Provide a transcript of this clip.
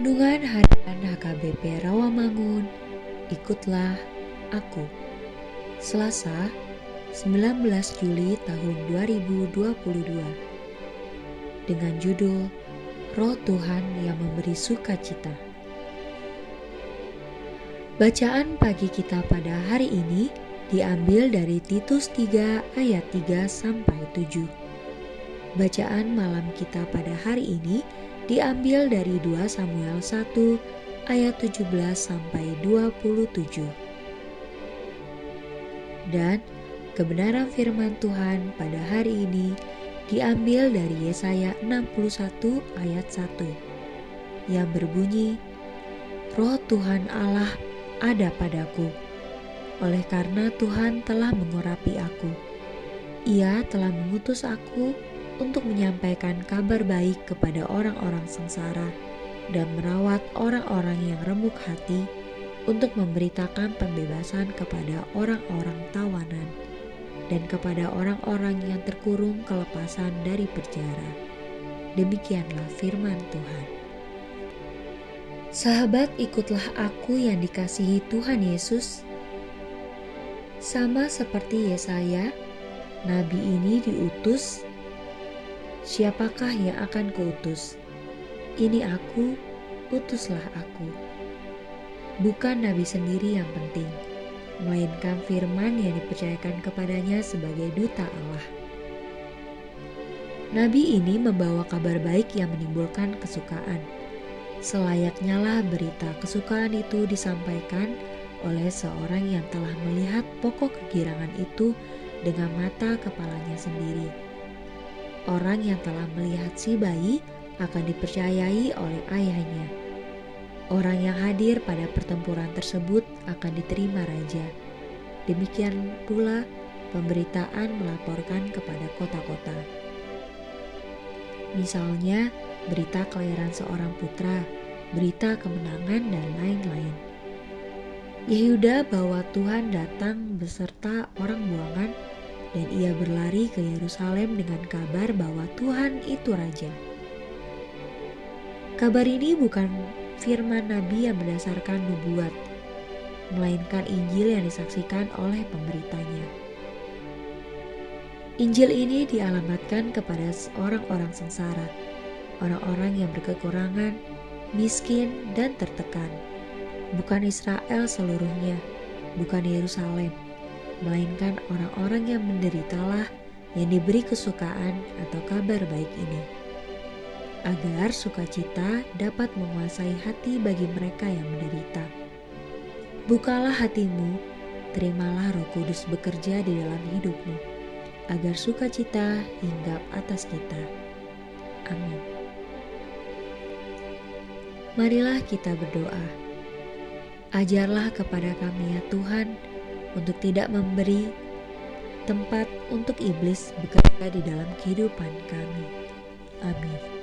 Renungan Harian HKBP Rawamangun. Ikutlah Aku. Selasa 19 Juli tahun 2022 Dengan judul Roh Tuhan yang memberi sukacita. Bacaan pagi kita pada hari ini diambil dari Titus 3 ayat 3 sampai 7 Bacaan malam kita pada hari ini diambil dari 2 Samuel 1 ayat 17 sampai 27. Dan kebenaran firman Tuhan pada hari ini diambil dari Yesaya 61 ayat 1 yang berbunyi Roh Tuhan Allah ada padaku oleh karena Tuhan telah mengurapi aku ia telah mengutus aku untuk menyampaikan kabar baik kepada orang-orang sengsara dan merawat orang-orang yang remuk hati untuk memberitakan pembebasan kepada orang-orang tawanan dan kepada orang-orang yang terkurung kelepasan dari penjara. Demikianlah firman Tuhan. Sahabat, ikutlah aku yang dikasihi Tuhan Yesus. Sama seperti Yesaya, nabi ini diutus Siapakah yang akan kuutus? Ini aku, utuslah aku. Bukan nabi sendiri yang penting, melainkan firman yang dipercayakan kepadanya sebagai duta Allah. Nabi ini membawa kabar baik yang menimbulkan kesukaan. Selayaknya lah berita kesukaan itu disampaikan oleh seorang yang telah melihat pokok kegirangan itu dengan mata kepalanya sendiri Orang yang telah melihat si bayi akan dipercayai oleh ayahnya. Orang yang hadir pada pertempuran tersebut akan diterima raja. Demikian pula pemberitaan melaporkan kepada kota-kota. Misalnya, berita kelahiran seorang putra, berita kemenangan, dan lain-lain. Yehuda bahwa Tuhan datang beserta orang buangan dan ia berlari ke Yerusalem dengan kabar bahwa Tuhan itu raja. Kabar ini bukan firman nabi yang berdasarkan nubuat, melainkan Injil yang disaksikan oleh pemberitanya. Injil ini dialamatkan kepada orang-orang sengsara, orang-orang yang berkekurangan, miskin, dan tertekan. Bukan Israel seluruhnya, bukan Yerusalem, melainkan orang-orang yang menderitalah yang diberi kesukaan atau kabar baik ini. Agar sukacita dapat menguasai hati bagi mereka yang menderita. Bukalah hatimu, terimalah roh kudus bekerja di dalam hidupmu, agar sukacita hinggap atas kita. Amin. Marilah kita berdoa. Ajarlah kepada kami ya Tuhan, untuk tidak memberi tempat untuk iblis bekerja di dalam kehidupan kami. Amin.